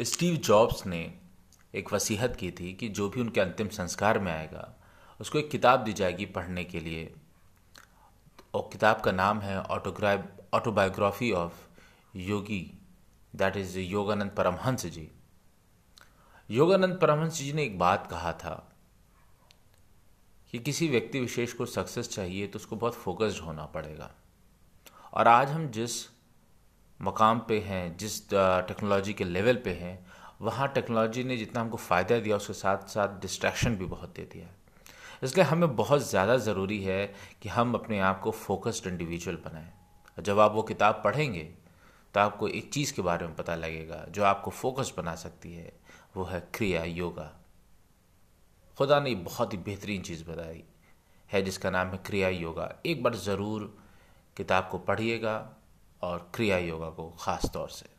Steve jobs ने एक वसीहत की थी कि जो भी उनके अंतिम संस्कार में आएगा, उसको एक किताब दी जाएगी पढ़ने के लिए। और किताब का नाम है autograph autobiography of Yogi, that is Yogananda Paramahansa ji. Yogananda Paramahansa ji ने एक बात कहा था कि किसी व्यक्ति विशेष को सक्सेस चाहिए तो उसको बहुत फोकस्ड होना पड़ेगा। और आज हम जिस मकाम पे हैं, जिस टेक्नोलॉजी के लेवल पे हैं, वहाँ टेक्नोलॉजी ने जितना हमको फ़ायदा दिया, उसके साथ साथ डिस्ट्रैक्शन भी बहुत दे दिया इसलिए हमें बहुत ज़्यादा ज़रूरी है कि हम अपने आप को फोकस्ड इंडिविजुअल बनाएँ। जब आप वो किताब पढ़ेंगे तो आपको एक चीज़ के बारे में पता लगेगा, जो आपको फोकस बना सकती है, वो है क्रिया, योगा। खुदा ने बहुत ही बेहतरीन चीज़ बताई है, जिसका नाम है क्रिया योगा। एक बार ज़रूर किताब को पढ़िएगा और क्रिया योगा को ख़ास तौर से।